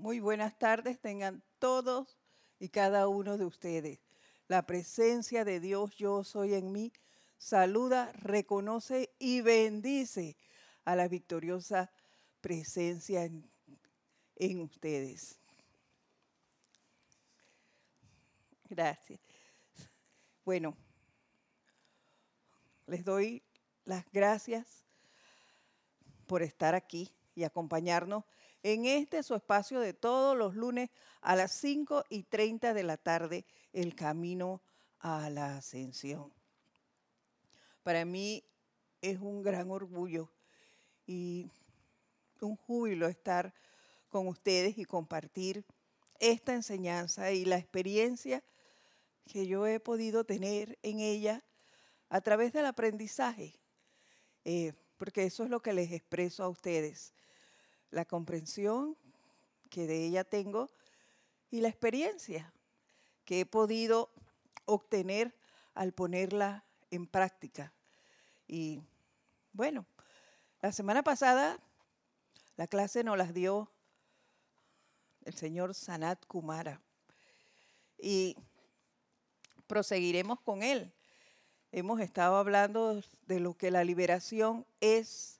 Muy buenas tardes tengan todos y cada uno de ustedes. La presencia de Dios yo soy en mí. Saluda, reconoce y bendice a la victoriosa presencia en, en ustedes. Gracias. Bueno, les doy las gracias por estar aquí y acompañarnos en este su espacio de todos los lunes a las 5 y 30 de la tarde, el camino a la ascensión. Para mí es un gran orgullo y un júbilo estar con ustedes y compartir esta enseñanza y la experiencia que yo he podido tener en ella a través del aprendizaje, eh, porque eso es lo que les expreso a ustedes la comprensión que de ella tengo y la experiencia que he podido obtener al ponerla en práctica. Y bueno, la semana pasada la clase nos las dio el señor Sanat Kumara y proseguiremos con él. Hemos estado hablando de lo que la liberación es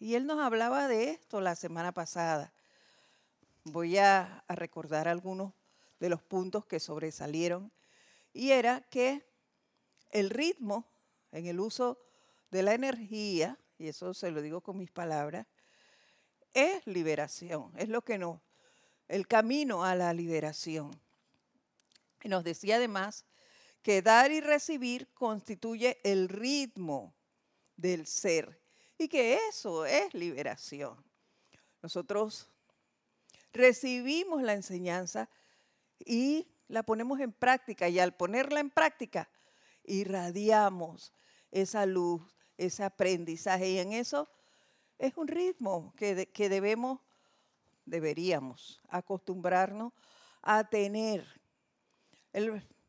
y él nos hablaba de esto la semana pasada. Voy a, recordar algunos de los puntos que sobresalieron. Y era que el ritmo en el uso de la energía, y eso se lo digo con mis palabras, es liberación, es lo que nos, el camino a la liberación. Y nos decía además que dar y recibir constituye el ritmo del ser y que eso es liberación. Nosotros recibimos la enseñanza y la ponemos en práctica y al ponerla en práctica irradiamos esa luz, ese aprendizaje y en eso es un ritmo que, que debemos, deberíamos acostumbrarnos a tener.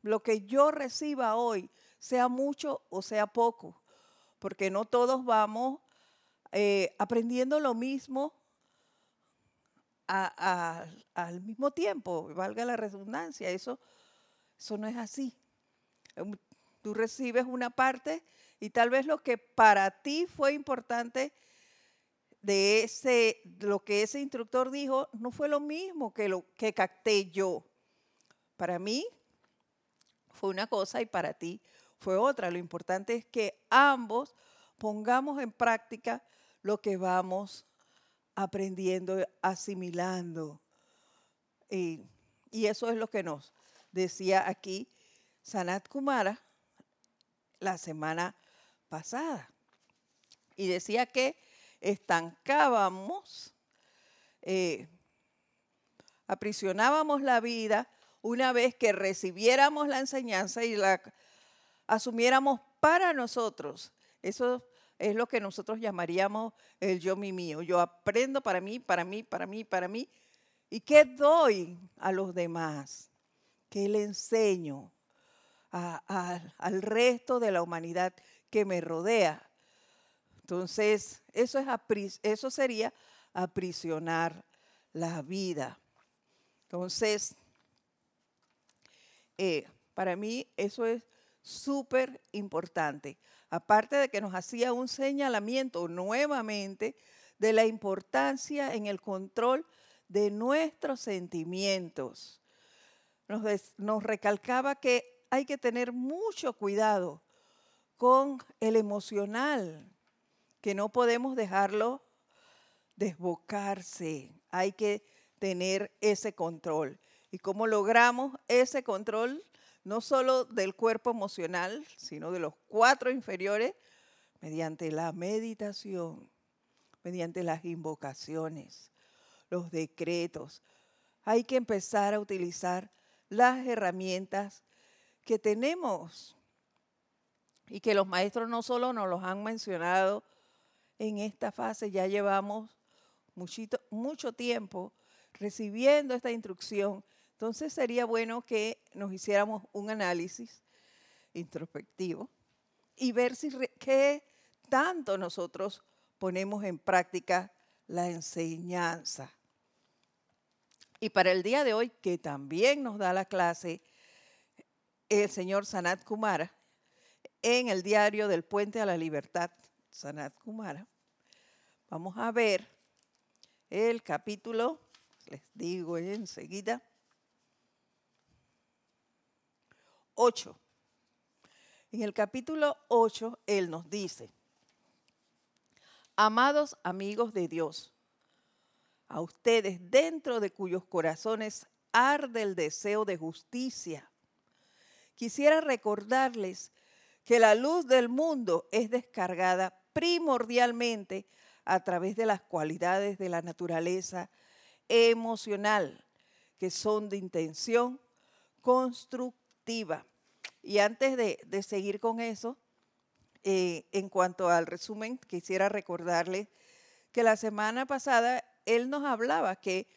lo que yo reciba hoy, sea mucho o sea poco, porque no todos vamos eh, aprendiendo lo mismo al mismo tiempo, valga la redundancia, eso, eso no es así. Em, tú recibes una parte y tal vez lo que para ti fue importante de ese, lo que ese instructor dijo, no fue lo mismo que lo que capté yo. Para mí fue una cosa y para ti fue otra. Lo importante es que ambos pongamos en práctica lo que vamos aprendiendo, asimilando. Y, eso es lo que nos decía aquí Sanat Kumara la semana pasada. Y decía que estancábamos, eh, aprisionábamos la vida una vez que recibiéramos la enseñanza y la asumiéramos para nosotros. Eso es lo que nosotros llamaríamos el yo mi mío. Yo aprendo para mí, para mí, para mí, para mí. ¿Y qué doy a los demás? ¿Qué le enseño al resto de la humanidad que me rodea? Entonces, eso, es eso sería aprisionar la vida. Entonces, eh, para mí eso es súper importante aparte de que nos hacía un señalamiento nuevamente de la importancia en el control de nuestros sentimientos. Nos, recalcaba que hay que tener mucho cuidado con el emocional, que no podemos dejarlo desbocarse, hay que tener ese control. ¿Y cómo logramos ese control? No solo del cuerpo emocional, sino de los cuatro inferiores, mediante la meditación, mediante las invocaciones, los decretos. Hay que empezar a utilizar las herramientas que tenemos y que los maestros no solo nos los han mencionado en esta fase, ya llevamos mucho tiempo recibiendo esta instrucción entonces sería bueno que nos hiciéramos un análisis introspectivo y ver si qué tanto nosotros ponemos en práctica la enseñanza. Y para el día de hoy, que también nos da la clase el señor Sanat Kumara, en el diario del Puente a la Libertad, Sanat Kumara, vamos a ver el capítulo, les digo enseguida, 8. En el capítulo 8, él nos dice, amados amigos de Dios, a ustedes dentro de cuyos corazones arde el deseo de justicia, quisiera recordarles que la luz del mundo es descargada primordialmente a través de las cualidades de la naturaleza emocional, que son de intención constructiva. Y antes de, seguir con eso, eh, en cuanto al resumen, quisiera recordarles que la semana pasada él nos hablaba que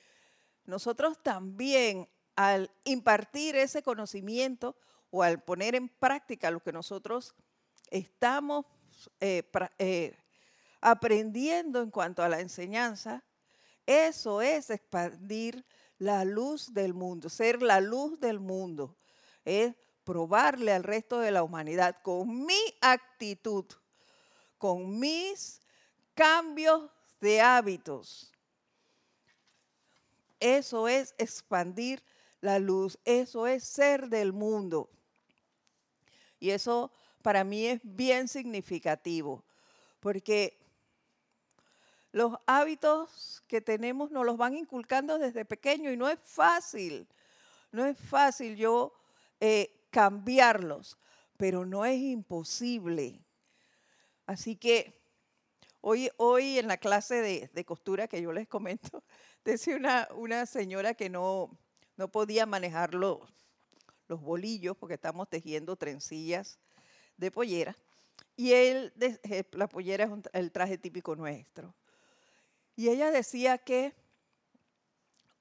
nosotros también al impartir ese conocimiento o al poner en práctica lo que nosotros estamos eh, eh, aprendiendo en cuanto a la enseñanza, eso es expandir la luz del mundo, ser la luz del mundo, es probarle al resto de la humanidad con mi actitud, con mis cambios de hábitos. Eso es expandir la luz, eso es ser del mundo. Y eso para mí es bien significativo, porque los hábitos que tenemos nos los van inculcando desde pequeño y no es fácil, no es fácil yo eh, cambiarlos, pero no es imposible. Así que hoy, hoy en la clase de, costura que yo les comento, decía una, una señora que no, no podía manejar los, los bolillos porque estamos tejiendo trencillas de pollera. Y él, eh, la pollera es el traje típico nuestro. Y ella decía que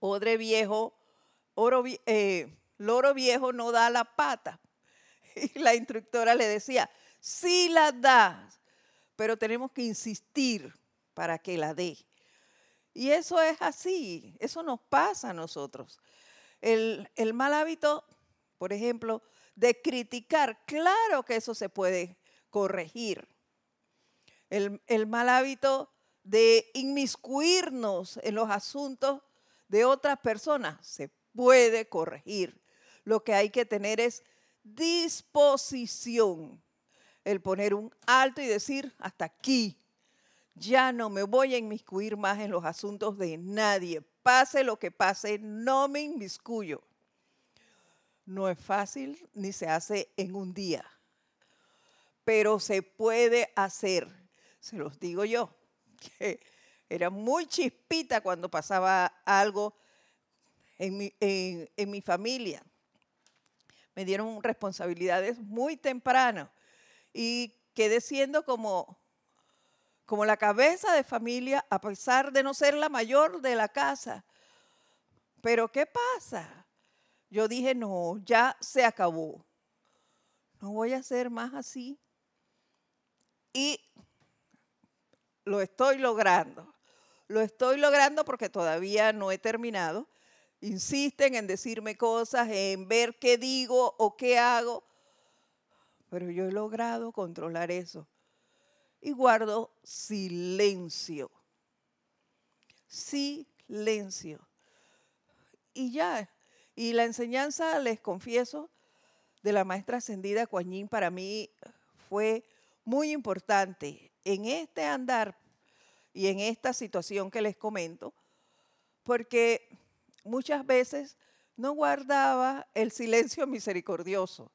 odre viejo, oro, eh, loro viejo no da la pata. Y la instructora le decía, sí la da, pero tenemos que insistir para que la dé. Y eso es así, eso nos pasa a nosotros. El, el mal hábito, por ejemplo, de criticar, claro que eso se puede corregir. El, el mal hábito de inmiscuirnos en los asuntos de otras personas se puede corregir. Lo que hay que tener es disposición. El poner un alto y decir, hasta aquí, ya no me voy a inmiscuir más en los asuntos de nadie. Pase lo que pase, no me inmiscuyo. No es fácil ni se hace en un día, pero se puede hacer. Se los digo yo, que era muy chispita cuando pasaba algo en mi, en, mi familia. Me dieron responsabilidades muy temprano y quedé siendo como, como la cabeza de familia a pesar de no ser la mayor de la casa. Pero ¿qué pasa? Yo dije, no, ya se acabó. No voy a ser más así. Y lo estoy logrando. Lo estoy logrando porque todavía no he terminado, insisten en decirme cosas, en ver qué digo o qué hago, pero yo he logrado controlar eso. Y guardo silencio. Silencio. Y ya. Y la enseñanza, les confieso, de la maestra ascendida Coañín para mí fue muy importante en este andar y en esta situación que les comento, porque muchas veces no guardaba el silencio misericordioso.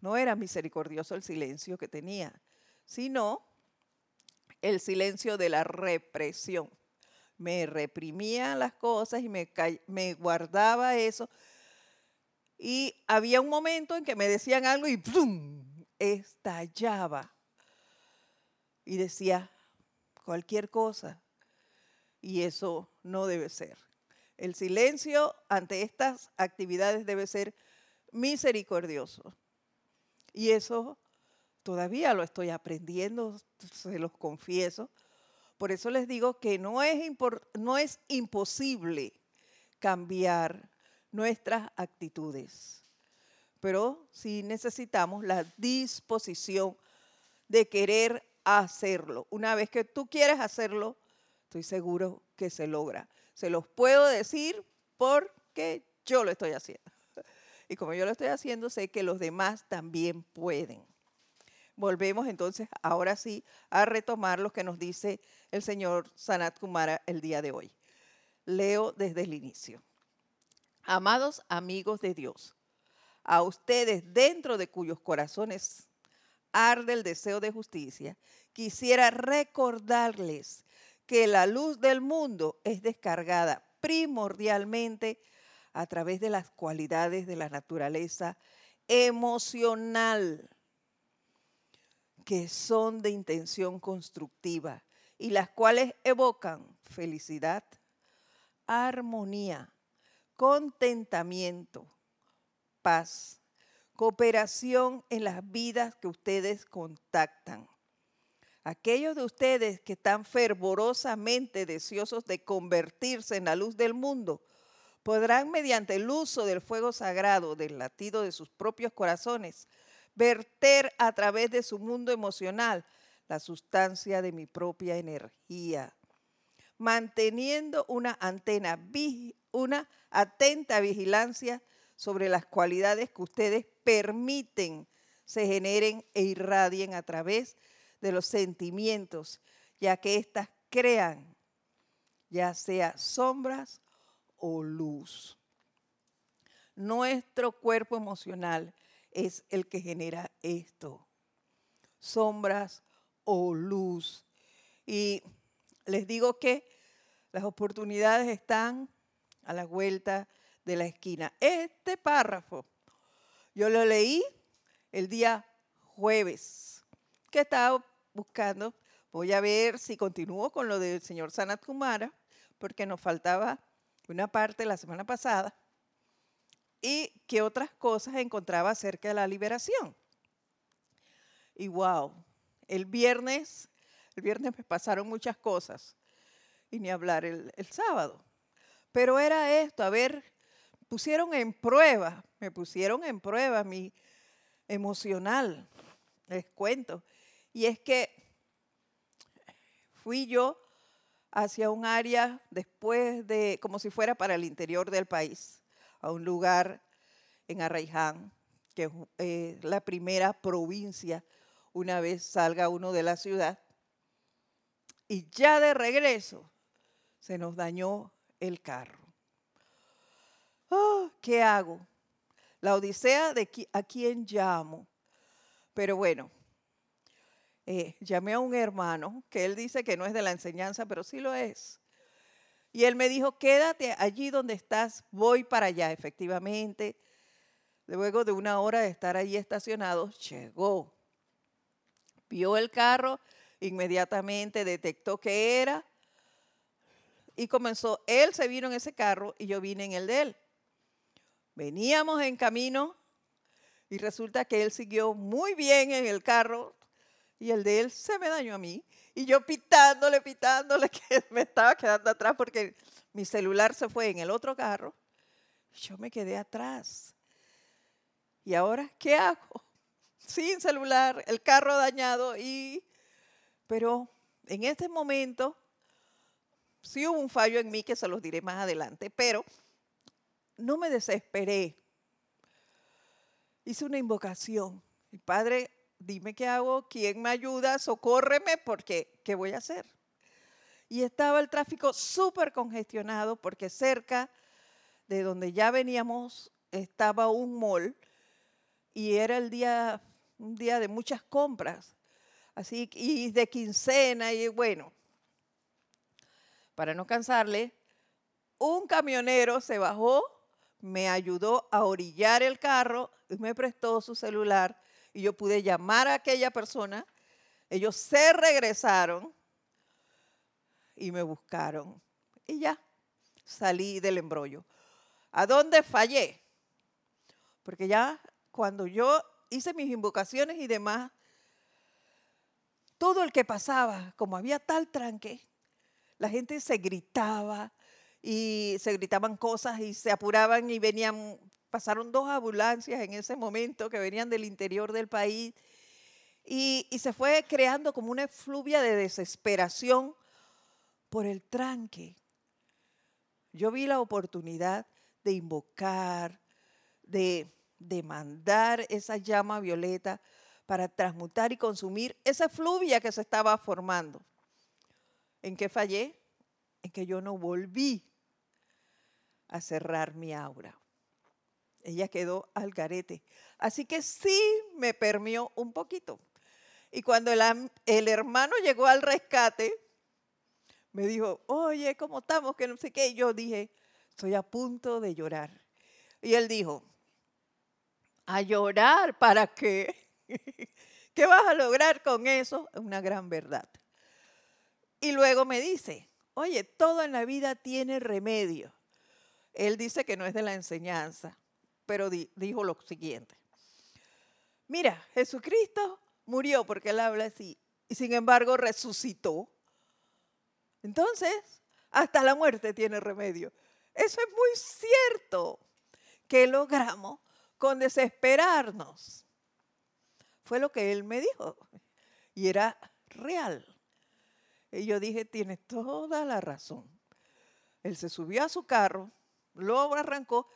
No era misericordioso el silencio que tenía, sino el silencio de la represión. Me reprimía las cosas y me, guardaba eso. Y había un momento en que me decían algo y ¡pum! estallaba. Y decía cualquier cosa. Y eso no debe ser. El silencio ante estas actividades debe ser misericordioso. Y eso todavía lo estoy aprendiendo, se los confieso. Por eso les digo que no es, no es imposible cambiar nuestras actitudes. Pero sí necesitamos la disposición de querer hacerlo. Una vez que tú quieres hacerlo, estoy seguro que se logra. Se los puedo decir porque yo lo estoy haciendo. Y como yo lo estoy haciendo, sé que los demás también pueden. Volvemos entonces, ahora sí, a retomar lo que nos dice el señor Sanat Kumara el día de hoy. Leo desde el inicio. Amados amigos de Dios, a ustedes dentro de cuyos corazones arde el deseo de justicia, quisiera recordarles que la luz del mundo es descargada primordialmente a través de las cualidades de la naturaleza emocional que son de intención constructiva y las cuales evocan felicidad, armonía, contentamiento, paz, cooperación en las vidas que ustedes contactan. Aquellos de ustedes que están fervorosamente deseosos de convertirse en la luz del mundo, podrán mediante el uso del fuego sagrado del latido de sus propios corazones, verter a través de su mundo emocional la sustancia de mi propia energía, manteniendo una antena, una atenta vigilancia sobre las cualidades que ustedes permiten se generen e irradien a través de los sentimientos, ya que éstas crean, ya sea sombras o luz. Nuestro cuerpo emocional es el que genera esto. Sombras o luz. Y les digo que las oportunidades están a la vuelta de la esquina. Este párrafo yo lo leí el día jueves, que estaba buscando. Voy a ver si continúo con lo del señor Sanat Kumara, porque nos faltaba una parte la semana pasada, y qué otras cosas encontraba acerca de la liberación. Y wow, el viernes, el viernes me pasaron muchas cosas, y ni hablar el, el sábado. Pero era esto, a ver, pusieron en prueba, me pusieron en prueba mi emocional, les cuento. Y es que fui yo hacia un área después de, como si fuera para el interior del país, a un lugar en Arraiján, que es eh, la primera provincia una vez salga uno de la ciudad. Y ya de regreso se nos dañó el carro. Oh, ¿Qué hago? La odisea de a quién llamo. Pero bueno, eh, llamé a un hermano que él dice que no es de la enseñanza, pero sí lo es. Y él me dijo, quédate allí donde estás, voy para allá. Efectivamente, luego de una hora de estar allí estacionado, llegó. Vio el carro, inmediatamente detectó que era y comenzó, él se vino en ese carro y yo vine en el de él. Veníamos en camino y resulta que él siguió muy bien en el carro, y el de él se me dañó a mí. Y yo pitándole, pitándole, que me estaba quedando atrás porque mi celular se fue en el otro carro. Yo me quedé atrás. ¿Y ahora qué hago? Sin celular, el carro dañado y... Pero en este momento sí hubo un fallo en mí que se los diré más adelante, pero no me desesperé. Hice una invocación. Mi Padre, dime qué hago, quién me ayuda, socórreme, porque ¿qué voy a hacer? Y estaba el tráfico súper congestionado porque cerca de donde ya veníamos estaba un mall y era el día, un día de muchas compras, así y de quincena y bueno, para no cansarle, un camionero se bajó, me ayudó a orillar el carro, y me prestó su celular y yo pude llamar a aquella persona. Ellos se regresaron y me buscaron. Y ya, salí del embrollo. ¿A dónde fallé? Porque ya cuando yo hice mis invocaciones y demás, todo el que pasaba, como había tal tranque, la gente se gritaba y se gritaban cosas y se apuraban y venían, pasaron dos ambulancias en ese momento que venían del interior del país y, se fue creando como una efluvia de desesperación por el tranque. Yo vi la oportunidad de invocar, de demandar esa llama violeta para transmutar y consumir esa fluvia que se estaba formando. ¿En qué fallé? En que yo no volví a cerrar mi aura. Ella quedó al garete. Así que sí me permió un poquito. Y cuando el, el hermano llegó al rescate, me dijo, oye, ¿cómo estamos? Que no sé qué. Y yo dije, estoy a punto de llorar. Y él dijo, ¿a llorar para qué? ¿Qué vas a lograr con eso? Es una gran verdad. Y luego me dice, oye, todo en la vida tiene remedio. Él dice que no es de la enseñanza, pero dijo lo siguiente. Mira, Jesucristo murió porque él habla así, y sin embargo resucitó entonces, hasta la muerte tiene remedio. Eso es muy cierto que logramos con desesperarnos. Fue lo que él me dijo y era real. Y yo dije, tienes toda la razón. Él se subió a su carro, lo arrancó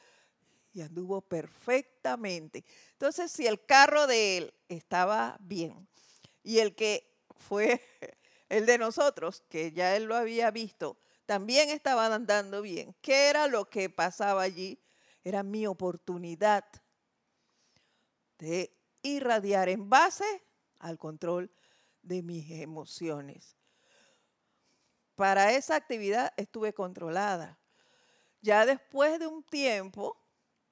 y anduvo perfectamente. Entonces, si el carro de él estaba bien y el que fue el de nosotros, que ya él lo había visto, también estaba andando bien. ¿Qué era lo que pasaba allí? Era mi oportunidad de irradiar en base al control de mis emociones. Para esa actividad estuve controlada. Ya después de un tiempo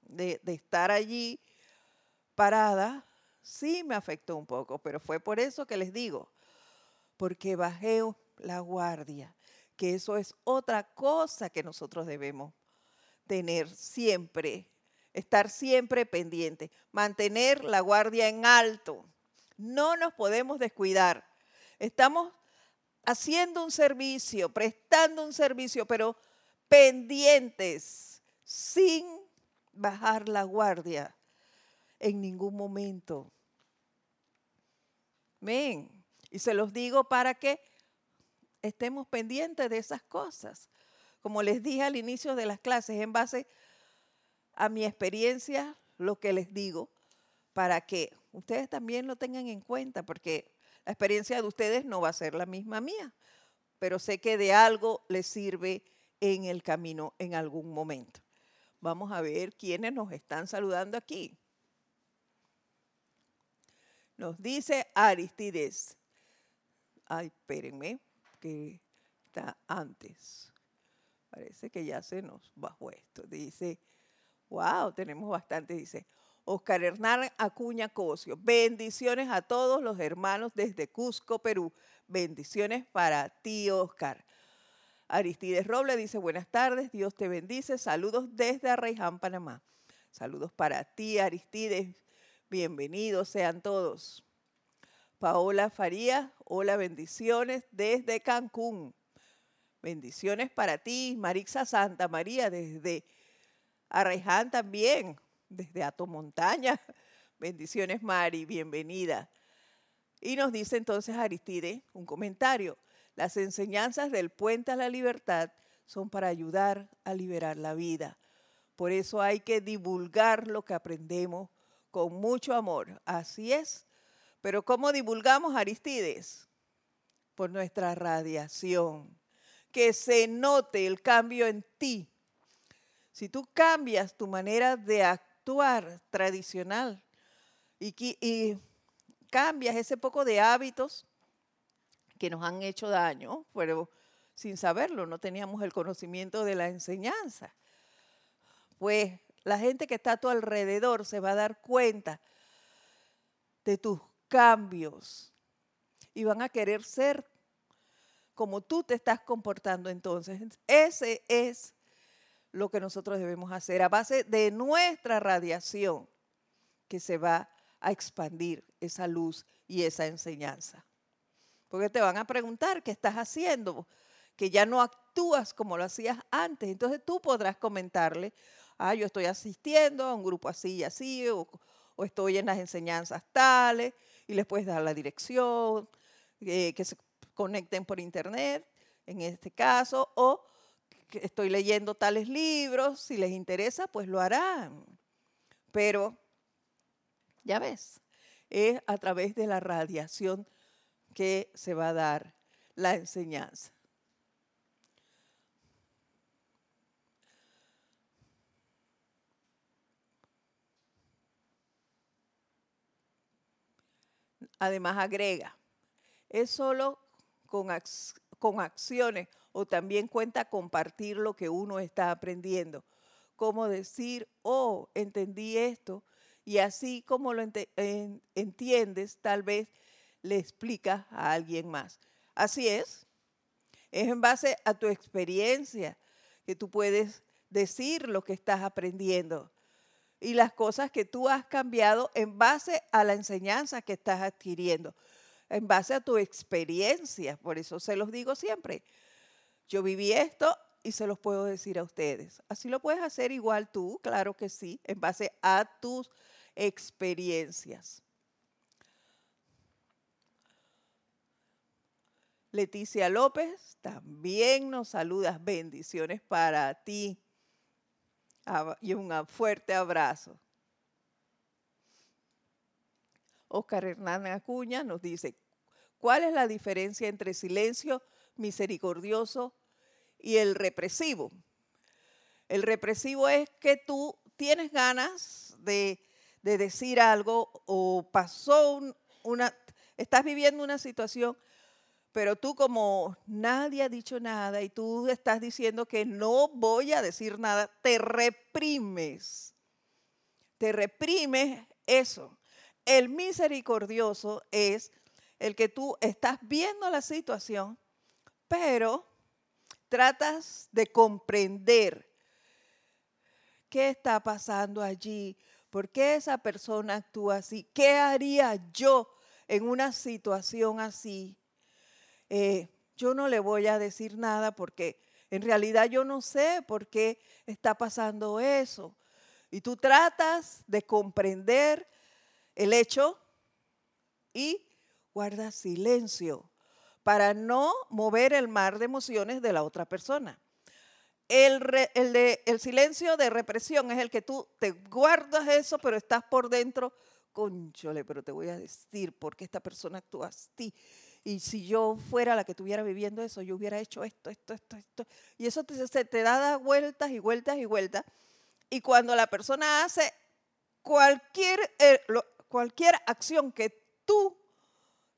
de, estar allí parada, sí me afectó un poco, pero fue por eso que les digo, porque bajé la guardia, que eso es otra cosa que nosotros debemos tener siempre, estar siempre pendiente, mantener la guardia en alto. No nos podemos descuidar. Estamos haciendo un servicio, prestando un servicio, pero pendientes, sin bajar la guardia en ningún momento. Amén. Y se los digo para que estemos pendientes de esas cosas. Como les dije al inicio de las clases, en base a mi experiencia, lo que les digo, para que ustedes también lo tengan en cuenta, porque la experiencia de ustedes no va a ser la misma mía, pero sé que de algo les sirve en el camino en algún momento. Vamos a ver quiénes nos están saludando aquí. Nos dice Aristides, Ay, espérenme, que está antes. Parece que ya se nos bajó esto. Dice, wow, tenemos bastante. Dice, Oscar Hernán Acuña Cosio. Bendiciones a todos los hermanos desde Cusco, Perú. Bendiciones para ti, Oscar. Aristides Roble dice, buenas tardes, Dios te bendice. Saludos desde Arraiján, Panamá. Saludos para ti, Aristides. Bienvenidos sean todos. Paola Faría, hola, bendiciones desde Cancún. Bendiciones para ti, Marixa Santa María, desde Arreján también, desde Ato Montaña. Bendiciones, Mari, bienvenida. Y nos dice entonces Aristide un comentario. Las enseñanzas del puente a la libertad son para ayudar a liberar la vida. Por eso hay que divulgar lo que aprendemos con mucho amor. Así es pero ¿cómo divulgamos Aristides? Por nuestra radiación. Que se note el cambio en ti. Si tú cambias tu manera de actuar tradicional y, y cambias ese poco de hábitos que nos han hecho daño, pero sin saberlo, no teníamos el conocimiento de la enseñanza. Pues la gente que está a tu alrededor se va a dar cuenta de tus cambios y van a querer ser como tú te estás comportando entonces. Ese es lo que nosotros debemos hacer a base de nuestra radiación que se va a expandir esa luz y esa enseñanza. Porque te van a preguntar qué estás haciendo, que ya no actúas como lo hacías antes. Entonces tú podrás comentarle, ah, yo estoy asistiendo a un grupo así y así, o, estoy en las enseñanzas tales, y les puedes dar la dirección, eh, que se conecten por internet, en este caso, o que estoy leyendo tales libros, si les interesa, pues lo harán. Pero, ya ves, es a través de la radiación que se va a dar la enseñanza. Además agrega, es solo con, con acciones o también cuenta compartir lo que uno está aprendiendo. Como decir, oh, entendí esto, y así como lo entiendes, tal vez le explicas a alguien más. Así es, es en base a tu experiencia que tú puedes decir lo que estás aprendiendo y las cosas que tú has cambiado en base a la enseñanza que estás adquiriendo, en base a tu experiencia. Por eso se los digo siempre. Yo viví esto y se los puedo decir a ustedes. Así lo puedes hacer igual tú, claro que sí, en base a tus experiencias. Leticia López, también nos saludas. Bendiciones para ti y un fuerte abrazo. Oscar Hernández Acuña nos dice, ¿cuál es la diferencia entre silencio misericordioso y el represivo? El represivo es que tú tienes ganas de, decir algo o pasó una, estás viviendo una situación pero tú como nadie ha dicho nada y tú estás diciendo que no voy a decir nada, te reprimes. Te reprimes eso. El misericordioso es el que tú estás viendo la situación, pero tratas de comprender qué está pasando allí, por qué esa persona actúa así, qué haría yo en una situación así eh, yo no le voy a decir nada porque en realidad yo no sé por qué está pasando eso. Y tú tratas de comprender el hecho y guardas silencio para no mover el mar de emociones de la otra persona. El, el, silencio de represión es el que tú te guardas eso, pero estás por dentro, conchole, pero te voy a decir por qué esta persona actúa así y si yo fuera la que estuviera viviendo eso, yo hubiera hecho esto, esto, esto, esto. Y eso te, te da vueltas y vueltas y vueltas. Y cuando la persona hace cualquier, eh, cualquier acción que tú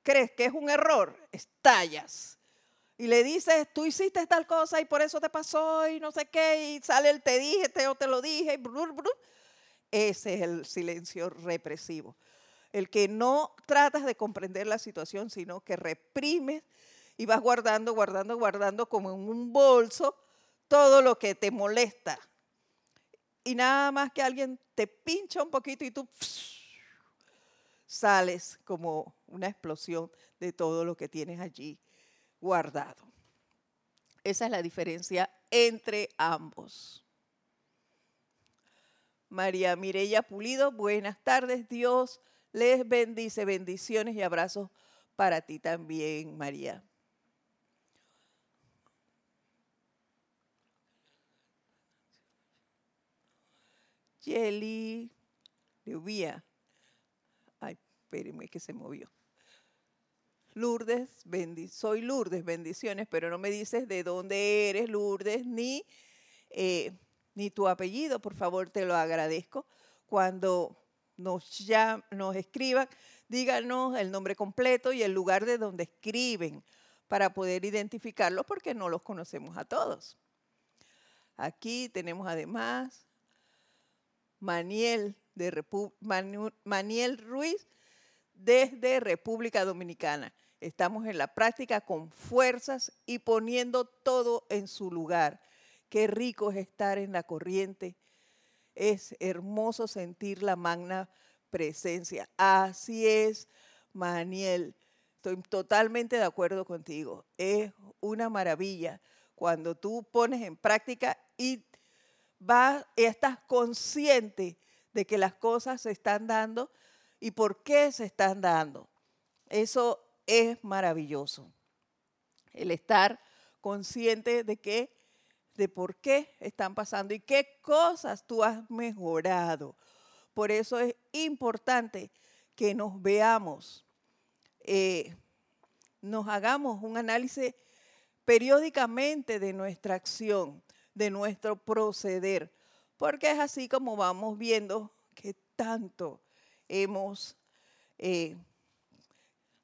crees que es un error, estallas. Y le dices, tú hiciste tal cosa y por eso te pasó y no sé qué, y sale el te dije, te, o te lo dije, y ese es el silencio represivo el que no tratas de comprender la situación, sino que reprimes y vas guardando, guardando, guardando como en un bolso todo lo que te molesta. Y nada más que alguien te pincha un poquito y tú sales como una explosión de todo lo que tienes allí guardado. Esa es la diferencia entre ambos. María Mireya Pulido, buenas tardes, Dios les bendice, bendiciones y abrazos para ti también, María. Jelly Lluvia. Ay, espérenme que se movió. Lourdes, soy Lourdes, bendiciones, pero no me dices de dónde eres, Lourdes, ni, eh, ni tu apellido, por favor, te lo agradezco. Cuando nos, nos escriban, díganos el nombre completo y el lugar de donde escriben para poder identificarlos porque no los conocemos a todos. Aquí tenemos además Maniel, de Maniel Ruiz desde República Dominicana. Estamos en la práctica con fuerzas y poniendo todo en su lugar. Qué rico es estar en la corriente es hermoso sentir la magna presencia. Así es, Maniel. Estoy totalmente de acuerdo contigo. Es una maravilla cuando tú pones en práctica y vas, estás consciente de que las cosas se están dando y por qué se están dando. Eso es maravilloso. El estar consciente de que de por qué están pasando y qué cosas tú has mejorado. Por eso es importante que nos veamos, eh, nos hagamos un análisis periódicamente de nuestra acción, de nuestro proceder, porque es así como vamos viendo que tanto hemos eh,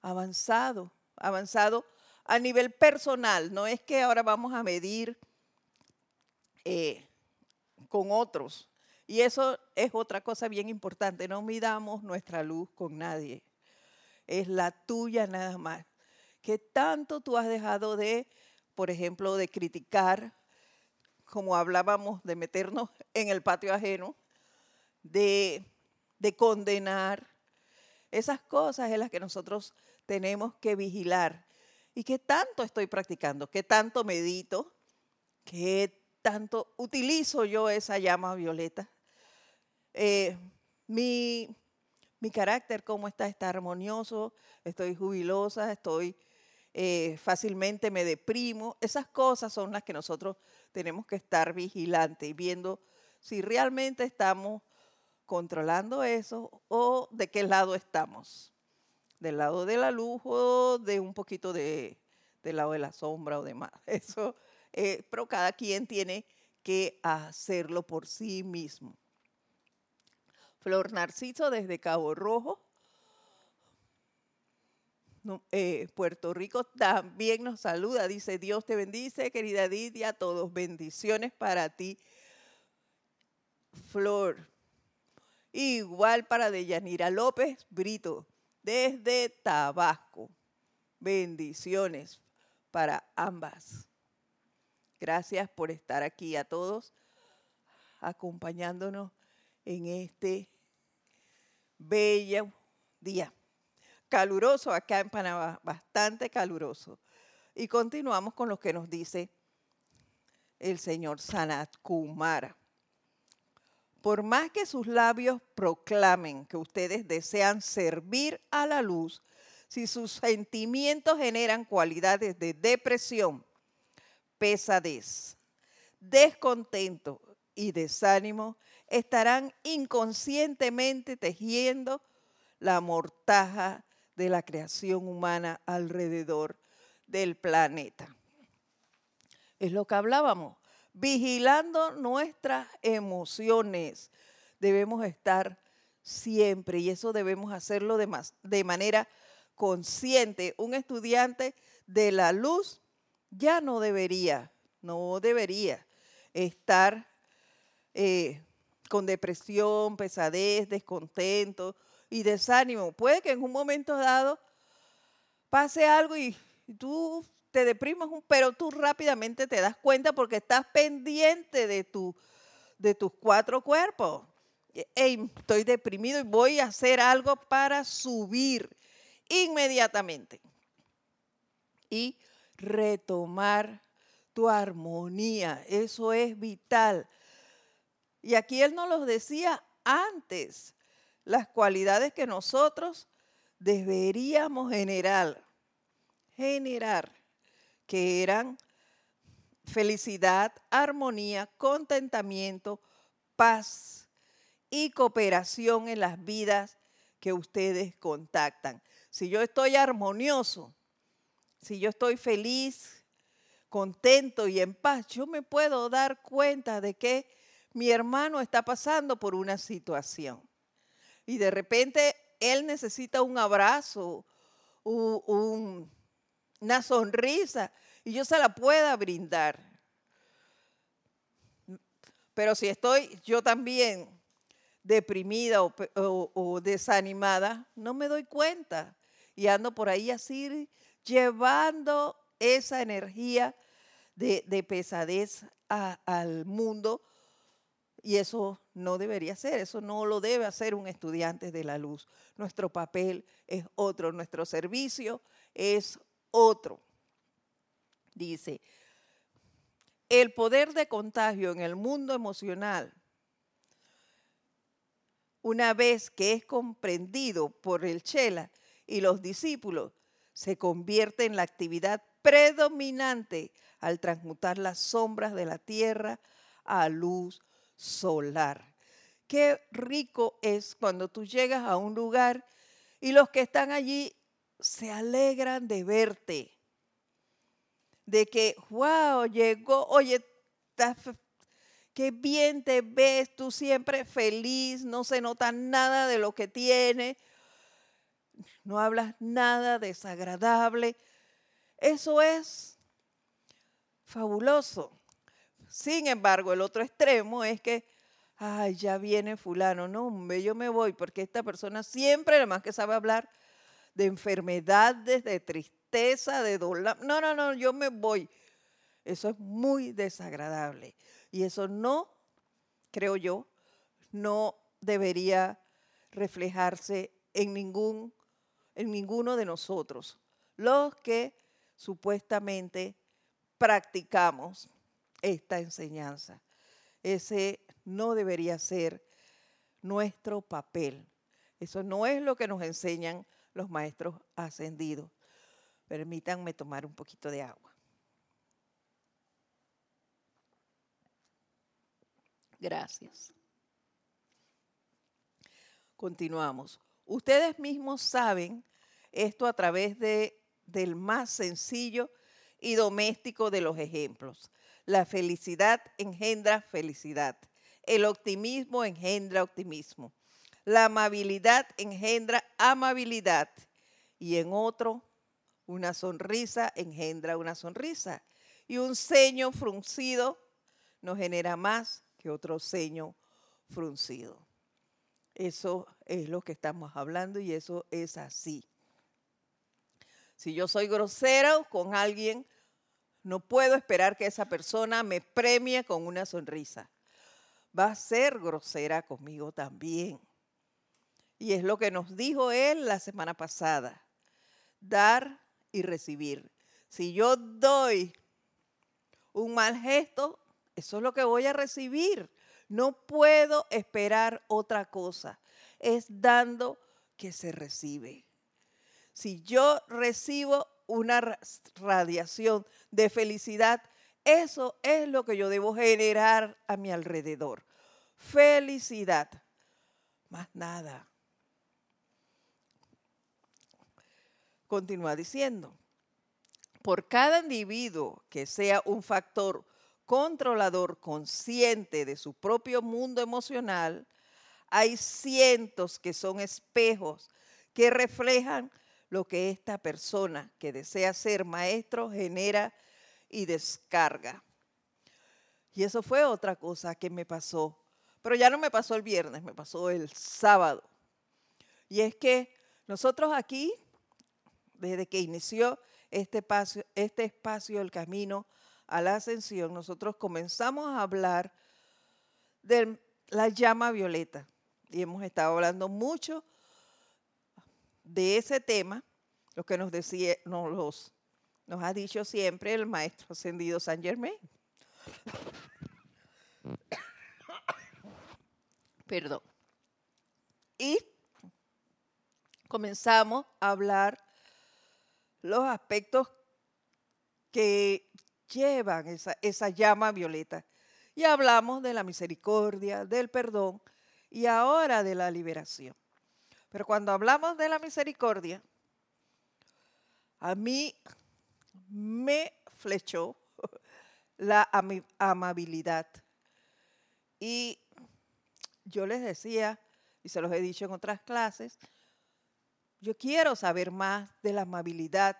avanzado, avanzado a nivel personal. No es que ahora vamos a medir eh, con otros. Y eso es otra cosa bien importante. No midamos nuestra luz con nadie. Es la tuya nada más. ¿Qué tanto tú has dejado de, por ejemplo, de criticar, como hablábamos, de meternos en el patio ajeno, de, de condenar? Esas cosas es las que nosotros tenemos que vigilar. ¿Y qué tanto estoy practicando? ¿Qué tanto medito? ¿Qué tanto utilizo yo esa llama violeta. Eh, mi, carácter, cómo está, está armonioso, estoy jubilosa, estoy eh, fácilmente me deprimo. Esas cosas son las que nosotros tenemos que estar vigilantes y viendo si realmente estamos controlando eso o de qué lado estamos. Del lado de la luz o de un poquito de, del lado de la sombra o demás. Eso eh, pero cada quien tiene que hacerlo por sí mismo. Flor Narciso desde Cabo Rojo, eh, Puerto Rico también nos saluda. Dice, Dios te bendice, querida Didia, todos bendiciones para ti. Flor. Igual para Deyanira López Brito, desde Tabasco. Bendiciones para ambas. Gracias por estar aquí a todos, acompañándonos en este bello día. Caluroso acá en Panamá, bastante caluroso. Y continuamos con lo que nos dice el señor Sanat Kumara. Por más que sus labios proclamen que ustedes desean servir a la luz, si sus sentimientos generan cualidades de depresión, pesadez, descontento y desánimo estarán inconscientemente tejiendo la mortaja de la creación humana alrededor del planeta. Es lo que hablábamos, vigilando nuestras emociones. Debemos estar siempre y eso debemos hacerlo de, de manera consciente. Un estudiante de la luz ya no debería, no debería estar eh, con depresión, pesadez, descontento y desánimo. Puede que en un momento dado pase algo y tú te deprimas, pero tú rápidamente te das cuenta porque estás pendiente de, tu, de tus cuatro cuerpos. estoy deprimido y voy a hacer algo para subir inmediatamente. Y retomar tu armonía. Eso es vital. Y aquí él nos lo decía antes, las cualidades que nosotros deberíamos generar, generar, que eran felicidad, armonía, contentamiento, paz y cooperación en las vidas que ustedes contactan. Si yo estoy armonioso, si yo estoy feliz, contento y en paz, yo me puedo dar cuenta de que mi hermano está pasando por una situación. Y de repente él necesita un abrazo, una sonrisa, y yo se la pueda brindar. Pero si estoy yo también deprimida o, o, desanimada, no me doy cuenta. Y ando por ahí así llevando esa energía de, pesadez al mundo. Y eso no debería ser, eso no lo debe hacer un estudiante de la luz. Nuestro papel es otro, nuestro servicio es otro. Dice, el poder de contagio en el mundo emocional, una vez que es comprendido por el Chela y los discípulos, se convierte en la actividad predominante al transmutar las sombras de la tierra a luz solar. Qué rico es cuando tú llegas a un lugar y los que están allí se alegran de verte. De que, wow, llegó, oye, qué bien te ves, tú siempre feliz, no se nota nada de lo que tiene, no hablas nada desagradable. Eso es fabuloso. Sin embargo, el otro extremo es que, ay, ya viene fulano, no, yo me voy, porque esta persona siempre, además que sabe hablar de enfermedades, de tristeza, de dolor. No, no, no, yo me voy. Eso es muy desagradable. Y eso no, creo yo, no debería reflejarse en ningún en ninguno de nosotros, los que supuestamente practicamos esta enseñanza. Ese no debería ser nuestro papel. Eso no es lo que nos enseñan los maestros ascendidos. Permítanme tomar un poquito de agua. Gracias. Continuamos. Ustedes mismos saben esto a través de, del más sencillo y doméstico de los ejemplos. La felicidad engendra felicidad. El optimismo engendra optimismo. La amabilidad engendra amabilidad. Y en otro, una sonrisa engendra una sonrisa. Y un ceño fruncido no genera más que otro ceño fruncido. Eso es lo que estamos hablando y eso es así. Si yo soy grosero con alguien, no puedo esperar que esa persona me premie con una sonrisa. Va a ser grosera conmigo también. Y es lo que nos dijo él la semana pasada. Dar y recibir. Si yo doy un mal gesto, eso es lo que voy a recibir. No puedo esperar otra cosa. Es dando que se recibe. Si yo recibo una radiación de felicidad, eso es lo que yo debo generar a mi alrededor. Felicidad. Más nada. Continúa diciendo, por cada individuo que sea un factor controlador consciente de su propio mundo emocional, hay cientos que son espejos que reflejan lo que esta persona que desea ser maestro genera y descarga. Y eso fue otra cosa que me pasó. Pero ya no me pasó el viernes, me pasó el sábado. Y es que nosotros aquí, desde que inició este espacio, este espacio El Camino a la ascensión, nosotros comenzamos a hablar de la llama violeta. Y hemos estado hablando mucho de ese tema, lo que nos, decía, nos, nos ha dicho siempre el maestro ascendido San Germain. Perdón. Y comenzamos a hablar los aspectos que llevan esa, esa llama violeta. Y hablamos de la misericordia, del perdón y ahora de la liberación. Pero cuando hablamos de la misericordia, a mí me flechó la amabilidad. Y yo les decía, y se los he dicho en otras clases, yo quiero saber más de la amabilidad.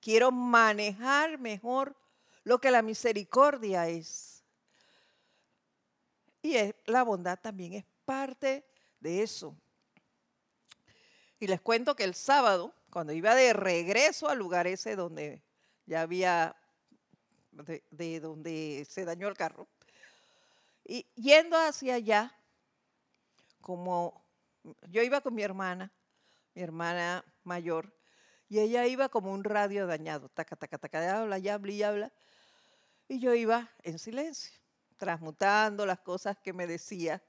Quiero manejar mejor lo que la misericordia es. Y la bondad también es parte de eso. Y les cuento que el sábado, cuando iba de regreso al lugar ese donde ya había, de, donde se dañó el carro, y yendo hacia allá, como yo iba con mi hermana, mi hermana mayor, Y ella iba como un radio dañado, taca, taca, taca, habla, y habla y habla. Y yo iba en silencio, transmutando las cosas que me decía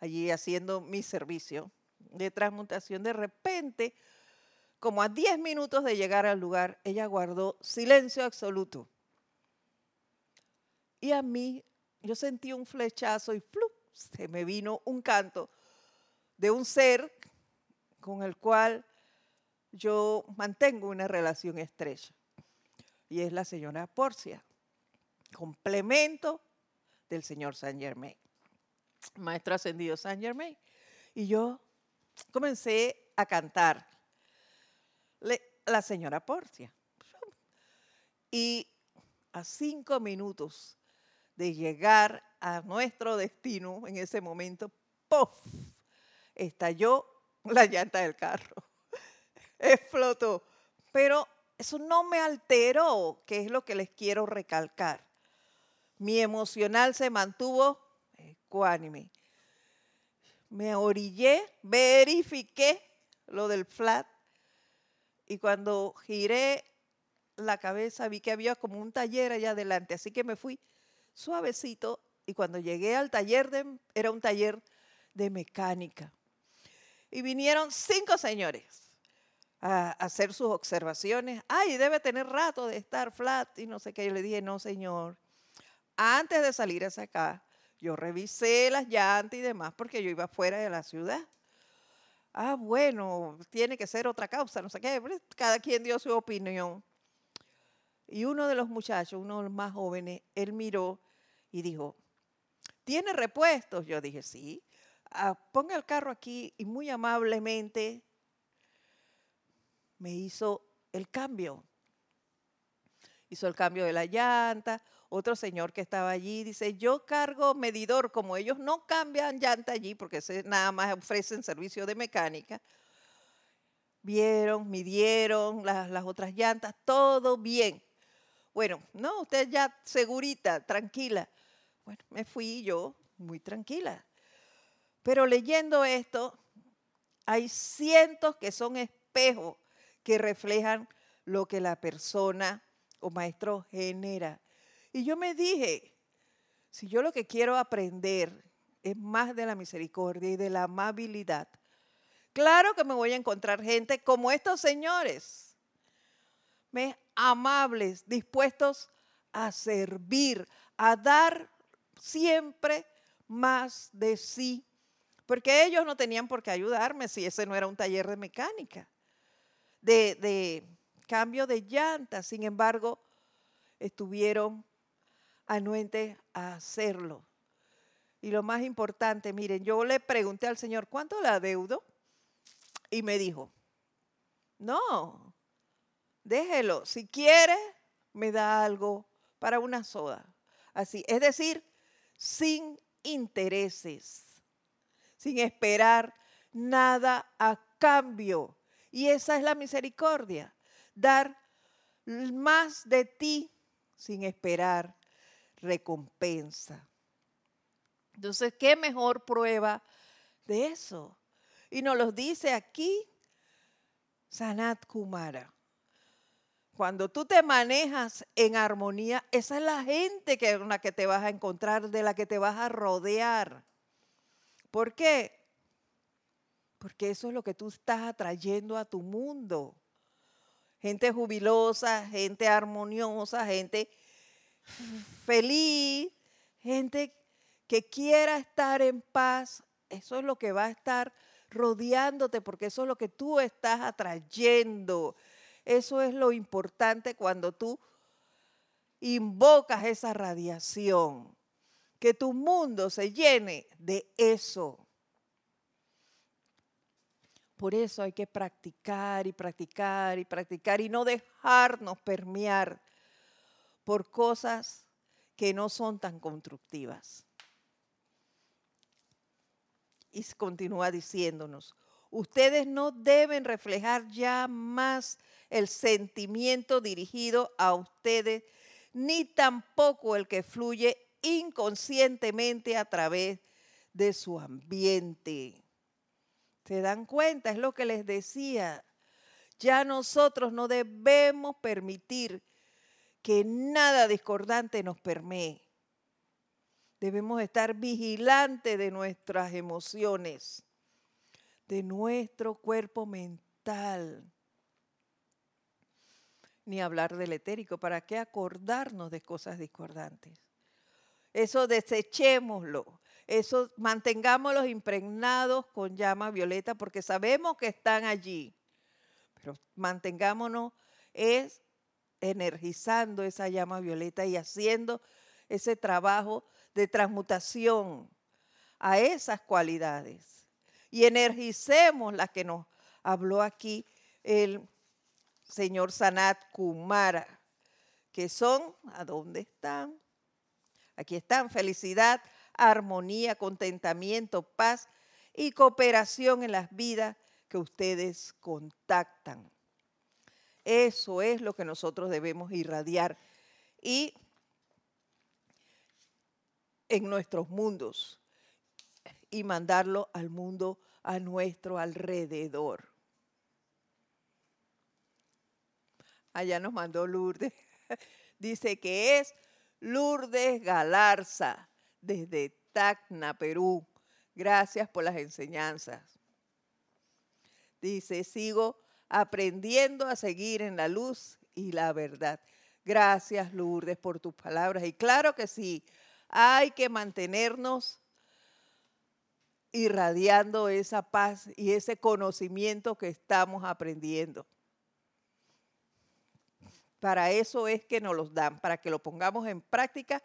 allí haciendo mi servicio de transmutación. De repente, como a 10 minutos de llegar al lugar, ella guardó silencio absoluto. Y a mí, yo sentí un flechazo y ¡plup! se me vino un canto de un ser con el cual yo mantengo una relación estrecha. Y es la señora Porcia, complemento del señor Saint Germain, maestro ascendido Saint Germain. Y yo comencé a cantar la señora Porcia. Y a cinco minutos de llegar a nuestro destino, en ese momento, ¡puff! estalló la llanta del carro. Explotó. Pero eso no me alteró, que es lo que les quiero recalcar. Mi emocional se mantuvo ecuánime. Me orillé, verifiqué lo del flat y cuando giré la cabeza vi que había como un taller allá adelante, así que me fui suavecito y cuando llegué al taller de, era un taller de mecánica. Y vinieron cinco señores a hacer sus observaciones. Ay, debe tener rato de estar flat y no sé qué. Yo le dije, no, señor. Antes de salir hacia acá, yo revisé las llantas y demás porque yo iba fuera de la ciudad. Ah, bueno, tiene que ser otra causa, no sé qué. Cada quien dio su opinión. Y uno de los muchachos, uno de los más jóvenes, él miró y dijo, ¿tiene repuestos? Yo dije, sí. Ah, ponga el carro aquí y muy amablemente me hizo el cambio. Hizo el cambio de la llanta. Otro señor que estaba allí dice, yo cargo medidor, como ellos no cambian llanta allí porque nada más ofrecen servicio de mecánica. Vieron, midieron las, las otras llantas, todo bien. Bueno, no, usted ya segurita, tranquila. Bueno, me fui yo muy tranquila. Pero leyendo esto, hay cientos que son espejos que reflejan lo que la persona o maestro genera. Y yo me dije, si yo lo que quiero aprender es más de la misericordia y de la amabilidad, claro que me voy a encontrar gente como estos señores, amables, dispuestos a servir, a dar siempre más de sí, porque ellos no tenían por qué ayudarme si ese no era un taller de mecánica, de, de cambio de llantas. Sin embargo, estuvieron anuentes a hacerlo. Y lo más importante, miren, yo le pregunté al Señor, ¿cuánto la adeudo? Y me dijo, no, déjelo, si quiere, me da algo para una soda. Así, es decir, sin intereses, sin esperar nada a cambio. Y esa es la misericordia, dar más de ti sin esperar recompensa. Entonces, ¿qué mejor prueba de eso? Y nos lo dice aquí Sanat Kumara. Cuando tú te manejas en armonía, esa es la gente que, con la que te vas a encontrar, de la que te vas a rodear. ¿Por qué? Porque eso es lo que tú estás atrayendo a tu mundo. Gente jubilosa, gente armoniosa, gente feliz, gente que quiera estar en paz. Eso es lo que va a estar rodeándote, porque eso es lo que tú estás atrayendo. Eso es lo importante cuando tú invocas esa radiación, que tu mundo se llene de eso. Por eso hay que practicar y practicar y practicar y no dejarnos permear por cosas que no son tan constructivas. Y continúa diciéndonos, ustedes no deben reflejar ya más el sentimiento dirigido a ustedes, ni tampoco el que fluye inconscientemente a través de su ambiente. ¿Se dan cuenta? Es lo que les decía. Ya nosotros no debemos permitir que nada discordante nos permee. Debemos estar vigilantes de nuestras emociones, de nuestro cuerpo mental. Ni hablar del etérico, ¿para qué acordarnos de cosas discordantes? Eso desechémoslo, eso mantengámoslos impregnados con llama violeta porque sabemos que están allí. Pero mantengámonos es energizando esa llama violeta y haciendo ese trabajo de transmutación a esas cualidades. Y energicemos las que nos habló aquí el señor Sanat Kumara, que son, ¿a dónde están? Aquí están, felicidad, armonía, contentamiento, paz y cooperación en las vidas que ustedes contactan. Eso es lo que nosotros debemos irradiar y en nuestros mundos y mandarlo al mundo a nuestro alrededor. Allá nos mandó Lourdes. Dice que es Lourdes Galarza desde Tacna, Perú. Gracias por las enseñanzas. Dice, sigo aprendiendo a seguir en la luz y la verdad. Gracias, Lourdes, por tus palabras. Y claro que sí, hay que mantenernos irradiando esa paz y ese conocimiento que estamos aprendiendo. Para eso es que nos los dan, para que lo pongamos en práctica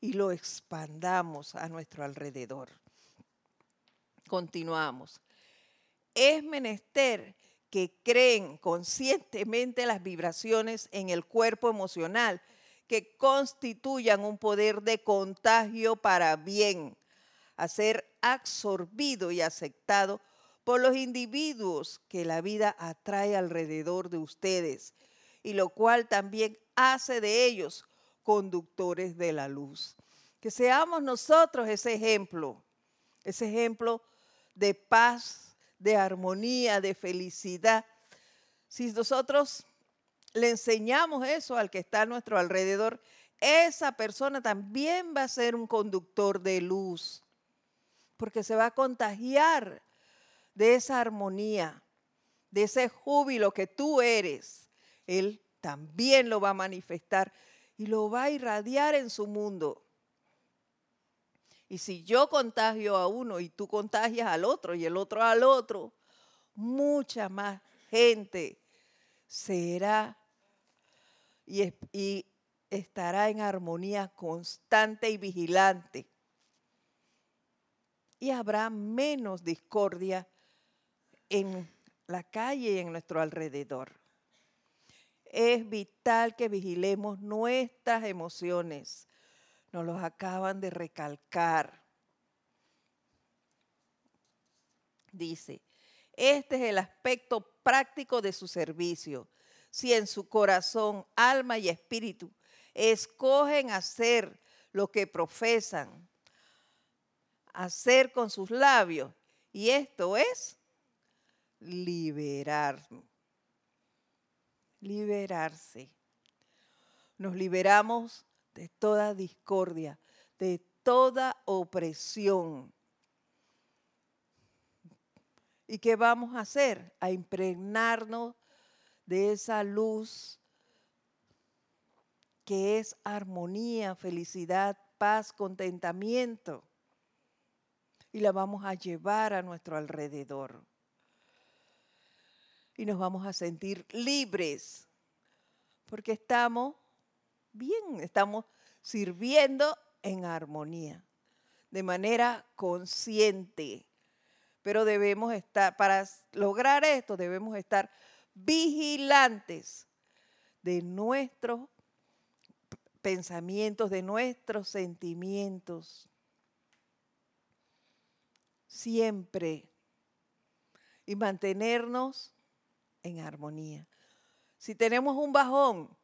y lo expandamos a nuestro alrededor. Continuamos. Es menester que creen conscientemente las vibraciones en el cuerpo emocional que constituyan un poder de contagio para bien, a ser absorbido y aceptado por los individuos que la vida atrae alrededor de ustedes, y lo cual también hace de ellos conductores de la luz. Que seamos nosotros ese ejemplo, ese ejemplo de paz, de armonía, de felicidad. Si nosotros le enseñamos eso al que está a nuestro alrededor, esa persona también va a ser un conductor de luz, porque se va a contagiar de esa armonía, de ese júbilo que tú eres. Él también lo va a manifestar y lo va a irradiar en su mundo. Y si yo contagio a uno y tú contagias al otro y el otro al otro, mucha más gente será y, estará en armonía constante y vigilante. Y habrá menos discordia en la calle y en nuestro alrededor. Es vital que vigilemos nuestras emociones. Nos los acaban de recalcar. Dice, este es el aspecto práctico de su servicio si en su corazón, alma y espíritu escogen hacer lo que profesan, hacer con sus labios. Y esto es liberar. Liberarse. Nos liberamos de toda discordia, de toda opresión. ¿Y qué vamos a hacer? A impregnarnos de esa luz que es armonía, felicidad, paz, contentamiento. Y la vamos a llevar a nuestro alrededor. Y nos vamos a sentir libres, porque estamos bien, estamos sirviendo en armonía, de manera consciente. Pero debemos estar, para lograr esto, debemos estar vigilantes de nuestros pensamientos, de nuestros sentimientos. Siempre. Y mantenernos en armonía. Si tenemos un bajón,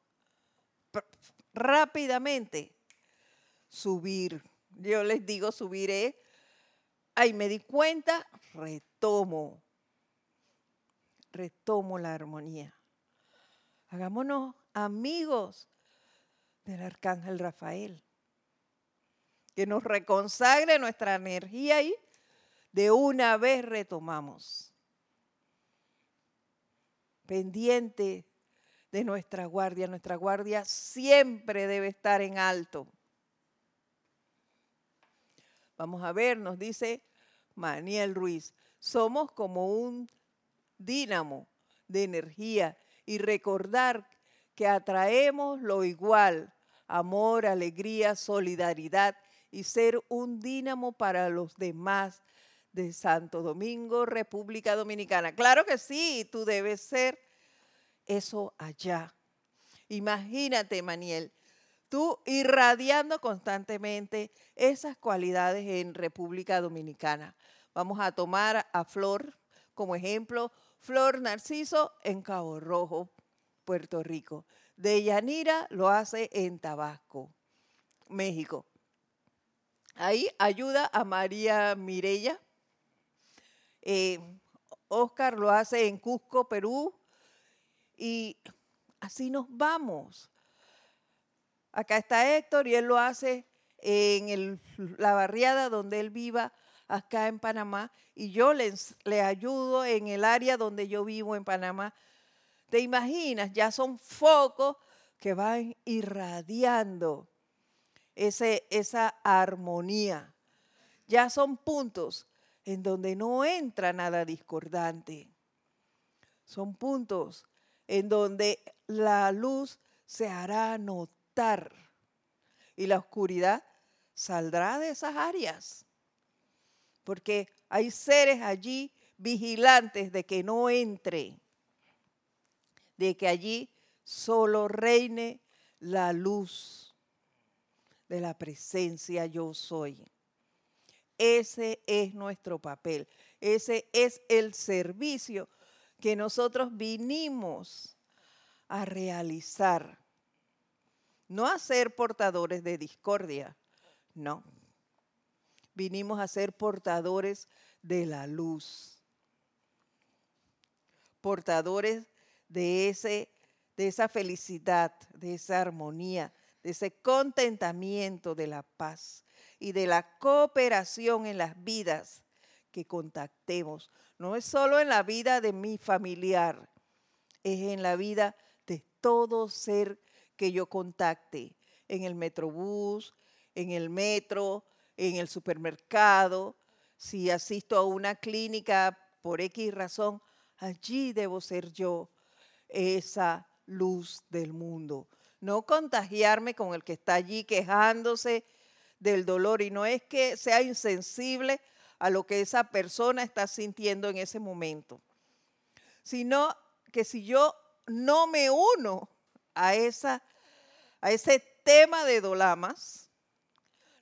rápidamente subir. Yo les digo subiré. Ahí me di cuenta, retomo retomo la armonía. Hagámonos amigos del arcángel Rafael. Que nos reconsagre nuestra energía y de una vez retomamos. Pendiente de nuestra guardia. Nuestra guardia siempre debe estar en alto. Vamos a ver, nos dice Maniel Ruiz, somos como un dínamo de energía y recordar que atraemos lo igual, amor, alegría, solidaridad y ser un dínamo para los demás de Santo Domingo, República Dominicana. Claro que sí, tú debes ser eso allá. Imagínate, Maniel, tú irradiando constantemente esas cualidades en República Dominicana. Vamos a tomar a Flor como ejemplo, Flor Narciso en Cabo Rojo, Puerto Rico. De Yanira lo hace en Tabasco, México. Ahí ayuda a María Mirella. Eh, Oscar lo hace en Cusco, Perú. Y así nos vamos. Acá está Héctor y él lo hace en la barriada donde él viva acá en Panamá y yo le ayudo en el área donde yo vivo en Panamá. ¿Te imaginas? Ya son focos que van irradiando ese, esa armonía. Ya son puntos en donde no entra nada discordante. Son puntos en donde la luz se hará notar y la oscuridad saldrá de esas áreas porque hay seres allí vigilantes de que no entre, de que allí solo reine la luz de la presencia yo soy. Ese es nuestro papel, ese es el servicio que nosotros vinimos a realizar. No a ser portadores de discordia, no vinimos a ser portadores de la luz, portadores de, ese, de esa felicidad, de esa armonía, de ese contentamiento, de la paz y de la cooperación en las vidas que contactemos. No es solo en la vida de mi familiar, es en la vida de todo ser que yo contacte, en el metrobús, en el metro, en el supermercado, si asisto a una clínica por X razón, allí debo ser yo esa luz del mundo. No contagiarme con el que está allí quejándose del dolor y no es que sea insensible a lo que esa persona está sintiendo en ese momento, sino que si yo no me uno a, esa, a ese tema de dolamas,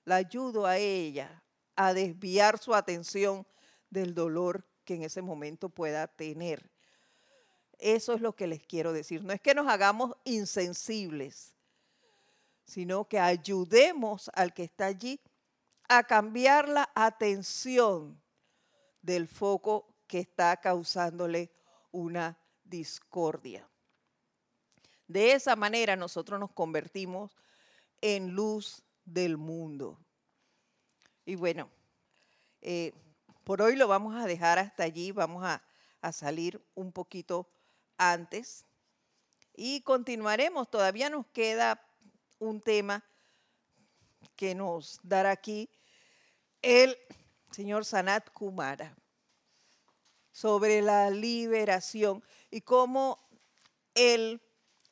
la ayudo a ella a desviar su atención del dolor que en ese momento pueda tener. Eso es lo que les quiero decir. No es que nos hagamos insensibles, sino que ayudemos al que está allí a cambiar la atención del foco que está causándole una discordia. De esa manera nosotros nos convertimos en luz del mundo. Y bueno, eh, por hoy lo vamos a dejar hasta allí, vamos a, a salir un poquito antes y continuaremos. Todavía nos queda un tema que nos dará aquí el señor Sanat Kumara sobre la liberación y cómo el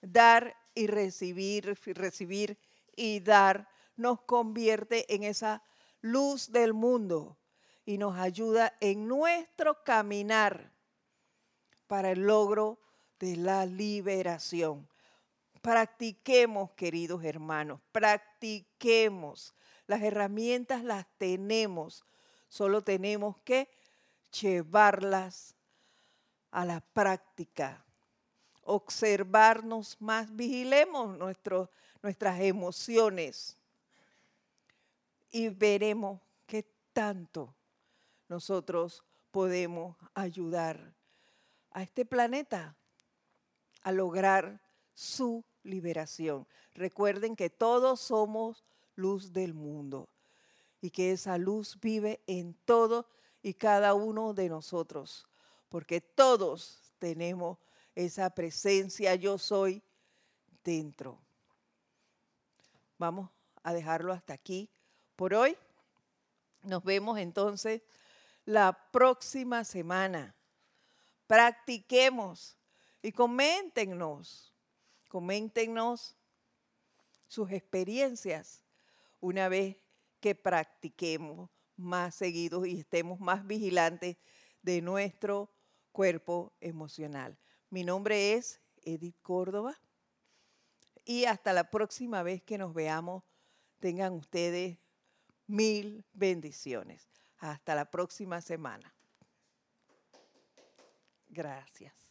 dar y recibir, recibir y dar nos convierte en esa luz del mundo y nos ayuda en nuestro caminar para el logro de la liberación. Practiquemos, queridos hermanos, practiquemos. Las herramientas las tenemos, solo tenemos que llevarlas a la práctica. Observarnos más, vigilemos nuestras emociones y veremos qué tanto nosotros podemos ayudar a este planeta a lograr su liberación. Recuerden que todos somos luz del mundo y que esa luz vive en todo y cada uno de nosotros, porque todos tenemos esa presencia yo soy dentro. Vamos a dejarlo hasta aquí por hoy. Nos vemos entonces la próxima semana. Practiquemos y coméntenos, coméntenos sus experiencias una vez que practiquemos más seguidos y estemos más vigilantes de nuestro cuerpo emocional. Mi nombre es Edith Córdoba y hasta la próxima vez que nos veamos, tengan ustedes mil bendiciones. Hasta la próxima semana. Gracias.